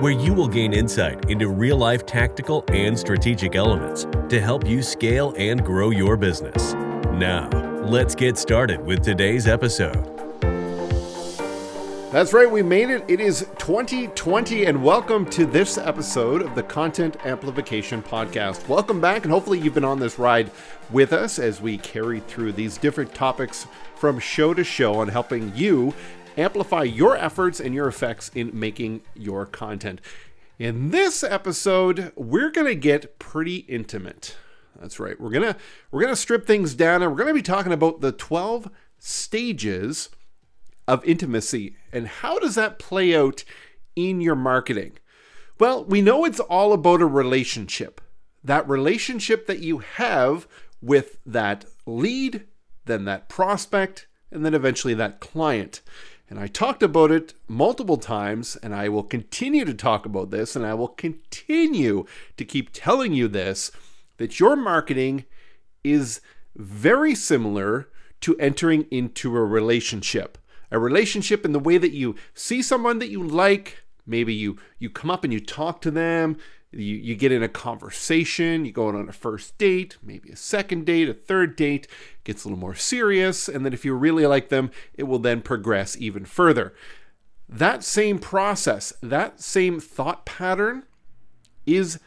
where you will gain insight into real life tactical and strategic elements to help you scale and grow your business. Now, let's get started with today's episode. That's right, we made it. It is 2020, and welcome to this episode of the Content Amplification Podcast. Welcome back, and hopefully, you've been on this ride with us as we carry through these different topics from show to show on helping you amplify your efforts and your effects in making your content. In this episode, we're going to get pretty intimate. That's right. We're going to we're going to strip things down and we're going to be talking about the 12 stages of intimacy and how does that play out in your marketing? Well, we know it's all about a relationship. That relationship that you have with that lead, then that prospect, and then eventually that client. And I talked about it multiple times, and I will continue to talk about this, and I will continue to keep telling you this that your marketing is very similar to entering into a relationship. A relationship in the way that you see someone that you like, maybe you you come up and you talk to them, you, you get in a conversation, you go on a first date, maybe a second date, a third date, gets a little more serious, and then if you really like them, it will then progress even further. That same process, that same thought pattern is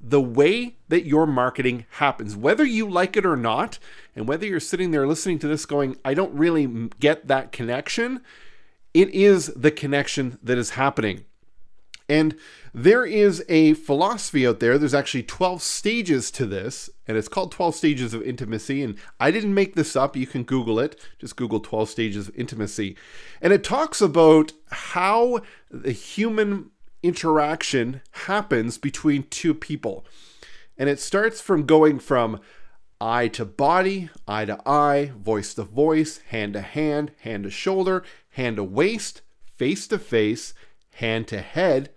the way that your marketing happens, whether you like it or not, and whether you're sitting there listening to this going, I don't really get that connection, it is the connection that is happening. And there is a philosophy out there. There's actually 12 stages to this, and it's called 12 Stages of Intimacy. And I didn't make this up. You can Google it. Just Google 12 Stages of Intimacy. And it talks about how the human interaction happens between two people. And it starts from going from eye to body, eye to eye, voice to voice, hand to hand, hand to shoulder, hand to waist, face to face, hand to head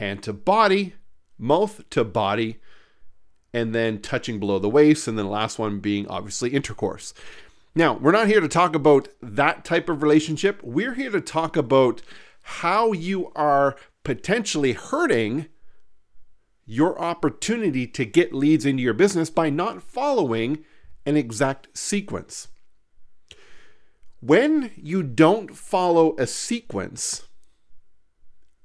hand to body, mouth to body, and then touching below the waist, and then the last one being obviously intercourse. Now, we're not here to talk about that type of relationship. We're here to talk about how you are potentially hurting your opportunity to get leads into your business by not following an exact sequence. When you don't follow a sequence,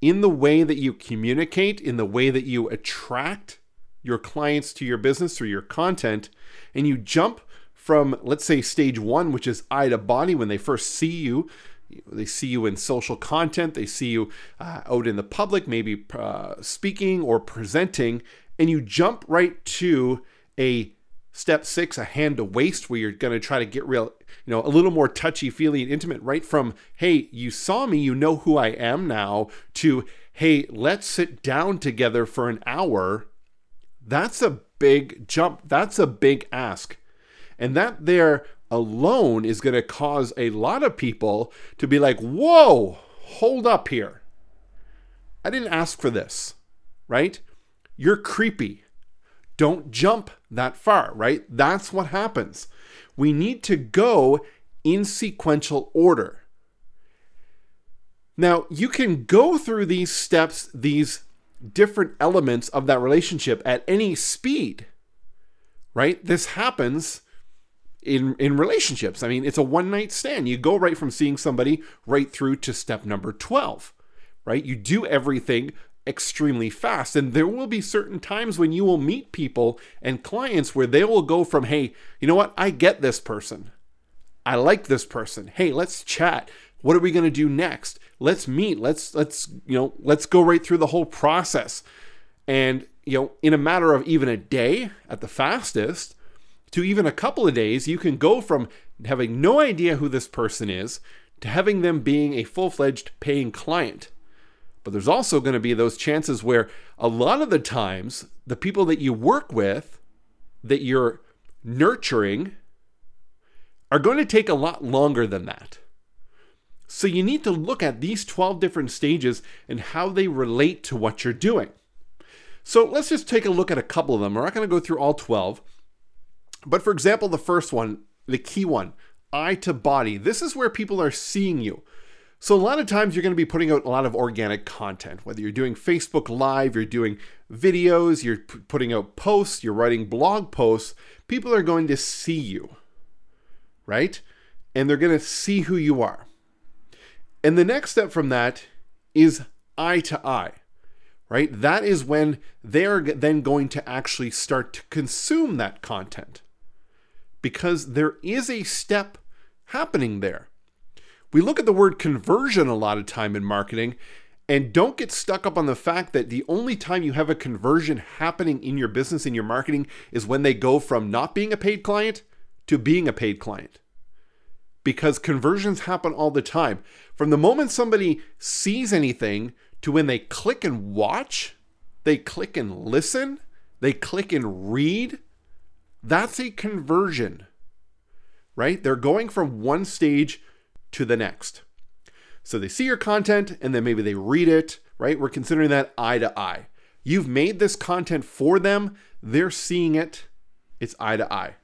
in the way that you communicate, in the way that you attract your clients to your business through your content, and you jump from, let's say, stage one, which is eye to body when they first see you. They see you in social content, they see you uh, out in the public, maybe uh, speaking or presenting, and you jump right to a step six, a hand to waist, where you're going to try to get real, you know, a little more touchy feely and intimate, right from, hey, you saw me, you know who I am now, to, hey, let's sit down together for an hour. That's a big jump. That's a big ask. And that there alone is going to cause a lot of people to be like, whoa, hold up here. I didn't ask for this, right? You're creepy. Don't jump that far, right? That's what happens. We need to go in sequential order. Now, you can go through these steps, these different elements of that relationship at any speed, right? This happens in in relationships. I mean, it's a one night stand. You go right from seeing somebody right through to step number 12, right? You do everything extremely fast. And there will be certain times when you will meet people and clients where they will go from, hey, you know what? I get this person. I like this person. Hey, let's chat. What are we going to do next? Let's meet. Let's let's you know let's go right through the whole process. And you know, in a matter of even a day at the fastest to even a couple of days, you can go from having no idea who this person is to having them being a full-fledged paying client. But there's also going to be those chances where a lot of the times the people that you work with that you're nurturing are going to take a lot longer than that. So you need to look at these 12 different stages and how they relate to what you're doing. So let's just take a look at a couple of them. We're not going to go through all 12. But for example, the first one, the key one, eye to body. This is where people are seeing you. So a lot of times you're going to be putting out a lot of organic content, whether you're doing Facebook Live, you're doing videos, you're p- putting out posts, you're writing blog posts. People are going to see you, right? And they're going to see who you are. And the next step from that is eye to eye, right? That is when they're then going to actually start to consume that content because there is a step happening there. We look at the word conversion a lot of time in marketing and don't get stuck up on the fact that the only time you have a conversion happening in your business, in your marketing, is when they go from not being a paid client to being a paid client. Because conversions happen all the time. From the moment somebody sees anything to when they click and watch, they click and listen, they click and read, that's a conversion, right? They're going from one stage to the next. So they see your content and then maybe they read it, right? We're considering that eye to eye. You've made this content for them, they're seeing it, it's eye to eye.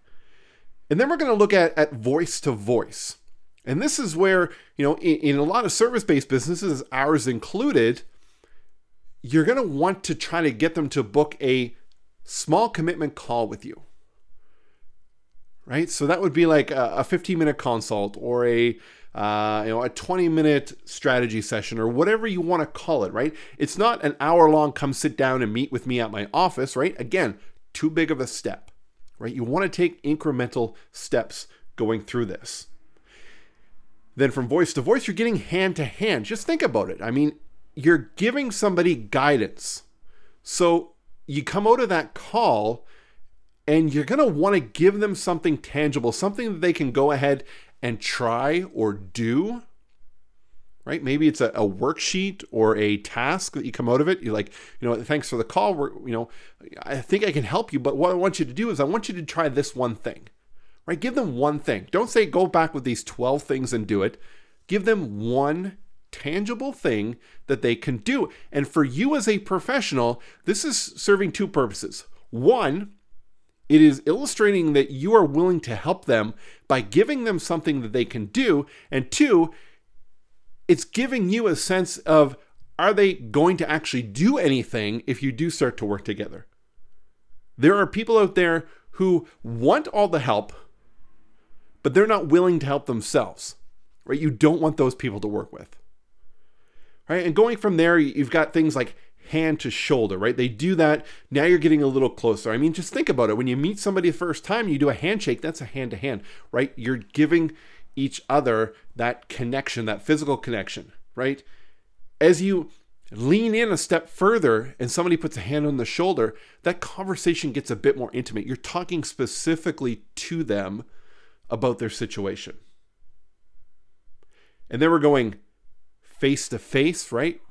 And then we're going to look at, at voice to voice. And this is where, you know, in, in a lot of service based businesses, ours included, you're going to want to try to get them to book a small commitment call with you right? So that would be like a, 15 minute consult or a uh, you know a 20 minute strategy session or whatever you want to call it, right? It's not an hour long. Come sit down and meet with me at my office, right? Again, too big of a step, right? You want to take incremental steps going through this. Then from voice to voice, you're getting hand to hand. Just think about it. I mean, you're giving somebody guidance. So you come out of that call and you're going to want to give them something tangible, something that they can go ahead and try or do. Right? Maybe it's a, a, worksheet or a task that you come out of it. You're like, you know, thanks for the call. We're, you know, I think I can help you, but what I want you to do is I want you to try this one thing. Right? Give them one thing. Don't say go back with these 12 things and do it. Give them one tangible thing that they can do. And for you as a professional, this is serving two purposes. One, it is illustrating that you are willing to help them by giving them something that they can do. And two, it's giving you a sense of are they going to actually do anything if you do start to work together? There are people out there who want all the help, but they're not willing to help themselves, right? You don't want those people to work with, right? And going from there, you've got things like hand to shoulder, right? They do that. Now you're getting a little closer. I mean, just think about it. When you meet somebody the first time, you do a handshake, that's a hand to hand, right? You're giving each other that connection, that physical connection, right? As you lean in a step further and somebody puts a hand on the shoulder, that conversation gets a bit more intimate. You're talking specifically to them about their situation. And then we're going face to face, right?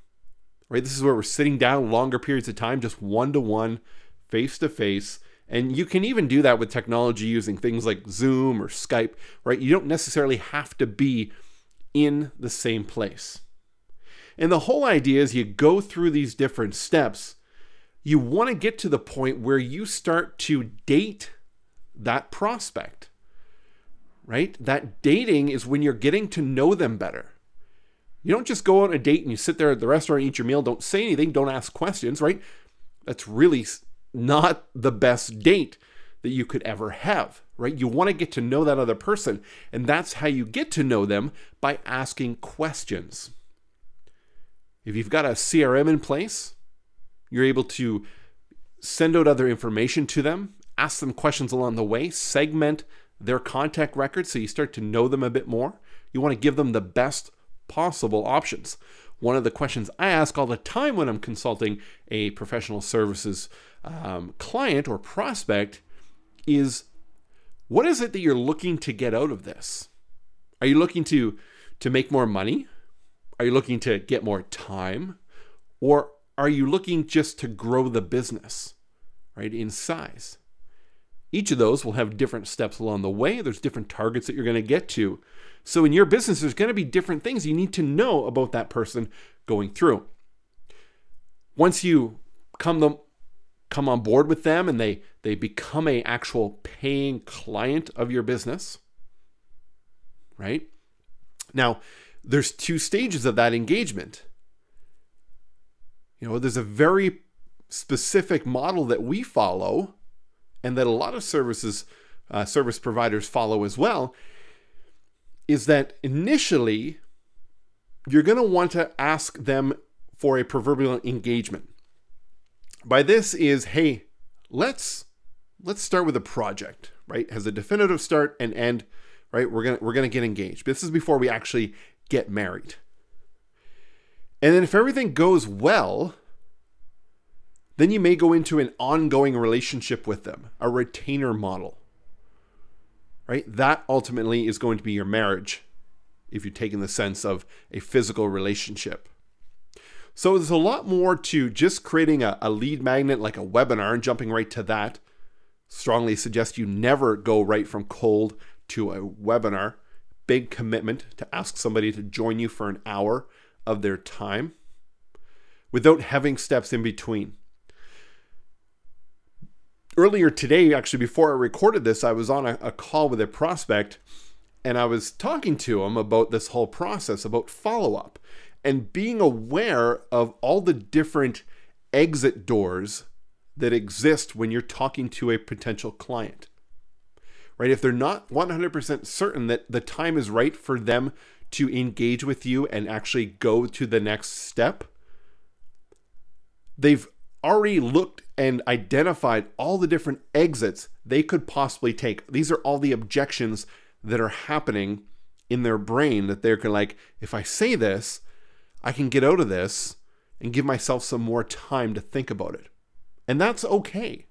Right? This is where we're sitting down longer periods of time, just one to one, face to face. And you can even do that with technology using things like Zoom or Skype, right? You don't necessarily have to be in the same place. And the whole idea is you go through these different steps. You want to get to the point where you start to date that prospect, right? That dating is when you're getting to know them better. You don't just go on a date and you sit there at the restaurant, eat your meal, don't say anything, don't ask questions, right? That's really not the best date that you could ever have, right? You want to get to know that other person. And that's how you get to know them by asking questions. If you've got a CRM in place, you're able to send out other information to them, ask them questions along the way, segment their contact records so you start to know them a bit more. You want to give them the best possible options. One of the questions I ask all the time when I'm consulting a professional services um, client or prospect is what is it that you're looking to get out of this? Are you looking to to make more money? Are you looking to get more time? Or are you looking just to grow the business, right, in size? Each of those will have different steps along the way. There's different targets that you're going to get to. So in your business, there's going to be different things you need to know about that person going through. Once you come them come on board with them and they they become a actual paying client of your business, right? Now, there's two stages of that engagement. You know, there's a very specific model that we follow and that a lot of services uh, service providers follow as well is that initially you're going to want to ask them for a proverbial engagement. By this is hey let's let's start with a project right? Has a definitive start and end right? We're gonna we're gonna get engaged. This is before we actually get married. And then if everything goes well then you may go into an ongoing relationship with them, a retainer model. Right? That ultimately is going to be your marriage if you take in the sense of a physical relationship. So there's a lot more to just creating a, a lead magnet like a webinar and jumping right to that. Strongly suggest you never go right from cold to a webinar. Big commitment to ask somebody to join you for an hour of their time without having steps in between earlier today, actually, before I recorded this, I was on a, a call with a prospect and I was talking to him about this whole process, about follow up, and being aware of all the different exit doors that exist when you're talking to a potential client. Right? If they're not 100% certain that the time is right for them to engage with you and actually go to the next step, they've already looked and identified all the different exits they could possibly take. These are all the objections that are happening in their brain that they're like, if I say this, I can get out of this and give myself some more time to think about it. And that's okay.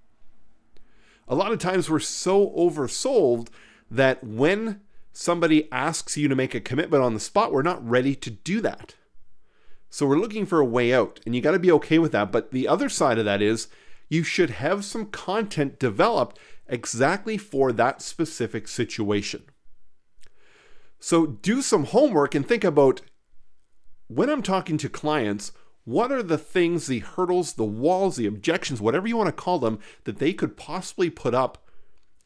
A lot of times we're so oversold that when somebody asks you to make a commitment on the spot, we're not ready to do that. So we're looking for a way out, and you got to be okay with that. But the other side of that is you should have some content developed exactly for that specific situation. So do some homework and think about when I'm talking to clients, what are the things, the hurdles, the walls, the objections, whatever you want to call them, that they could possibly put up?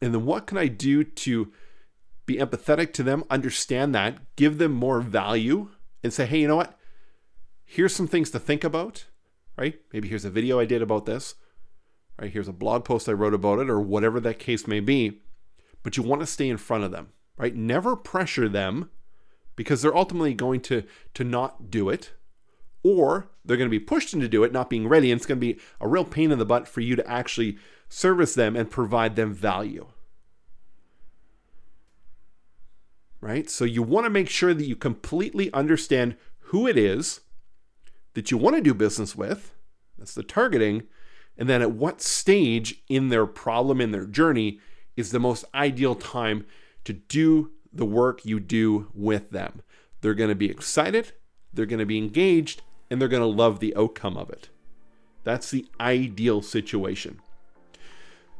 And then what can I do to be empathetic to them, understand that, give them more value, and say, hey, you know what? Here's some things to think about, right? Maybe here's a video I did about this, right? Here's a blog post I wrote about it, or whatever that case may be. But you want to stay in front of them, right? Never pressure them because they're ultimately going to, to not do it, or they're going to be pushed into do it, not being ready, and it's going to be a real pain in the butt for you to actually service them and provide them value. Right? So you want to make sure that you completely understand who it is that you want to do business with. That's the targeting. And then at what stage in their problem, in their journey, is the most ideal time to do the work you do with them. They're going to be excited, they're going to be engaged, and they're going to love the outcome of it. That's the ideal situation.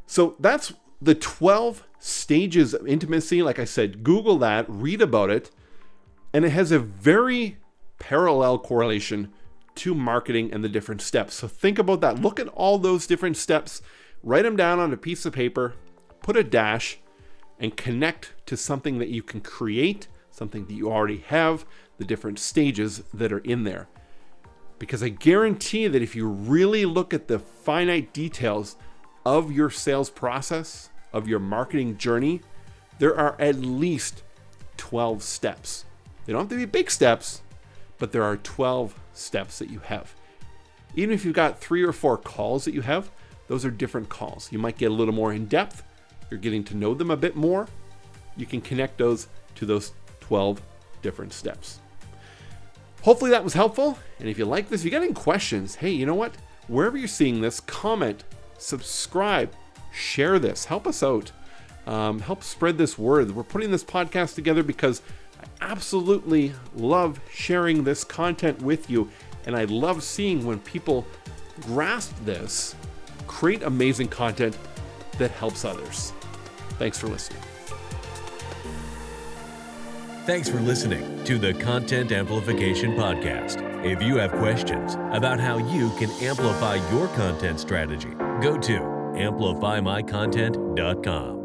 So that's the 12 stages of intimacy. Like I said, Google that, read about it, and it has a very parallel correlation to marketing and the different steps. So think about that. Look at all those different steps, write them down on a piece of paper, put a dash, and connect to something that you can create, something that you already have, the different stages that are in there. Because I guarantee that if you really look at the finite details of your sales process, of your marketing journey, there are at least 12 steps. They don't have to be big steps, but there are 12 steps that you have. Even if you've got three or four calls that you have, those are different calls. You might get a little more in depth. You're getting to know them a bit more. You can connect those to those 12 different steps. Hopefully that was helpful. And if you like this, if you got any questions, hey, you know what? Wherever you're seeing this, comment, subscribe, share this. Help us out. Um, help spread this word. We're putting this podcast together because absolutely love sharing this content with you. And I love seeing when people grasp this, create amazing content that helps others. Thanks for listening. Thanks for listening to the Content Amplification Podcast. If you have questions about how you can amplify your content strategy, go to amplifymycontent.com.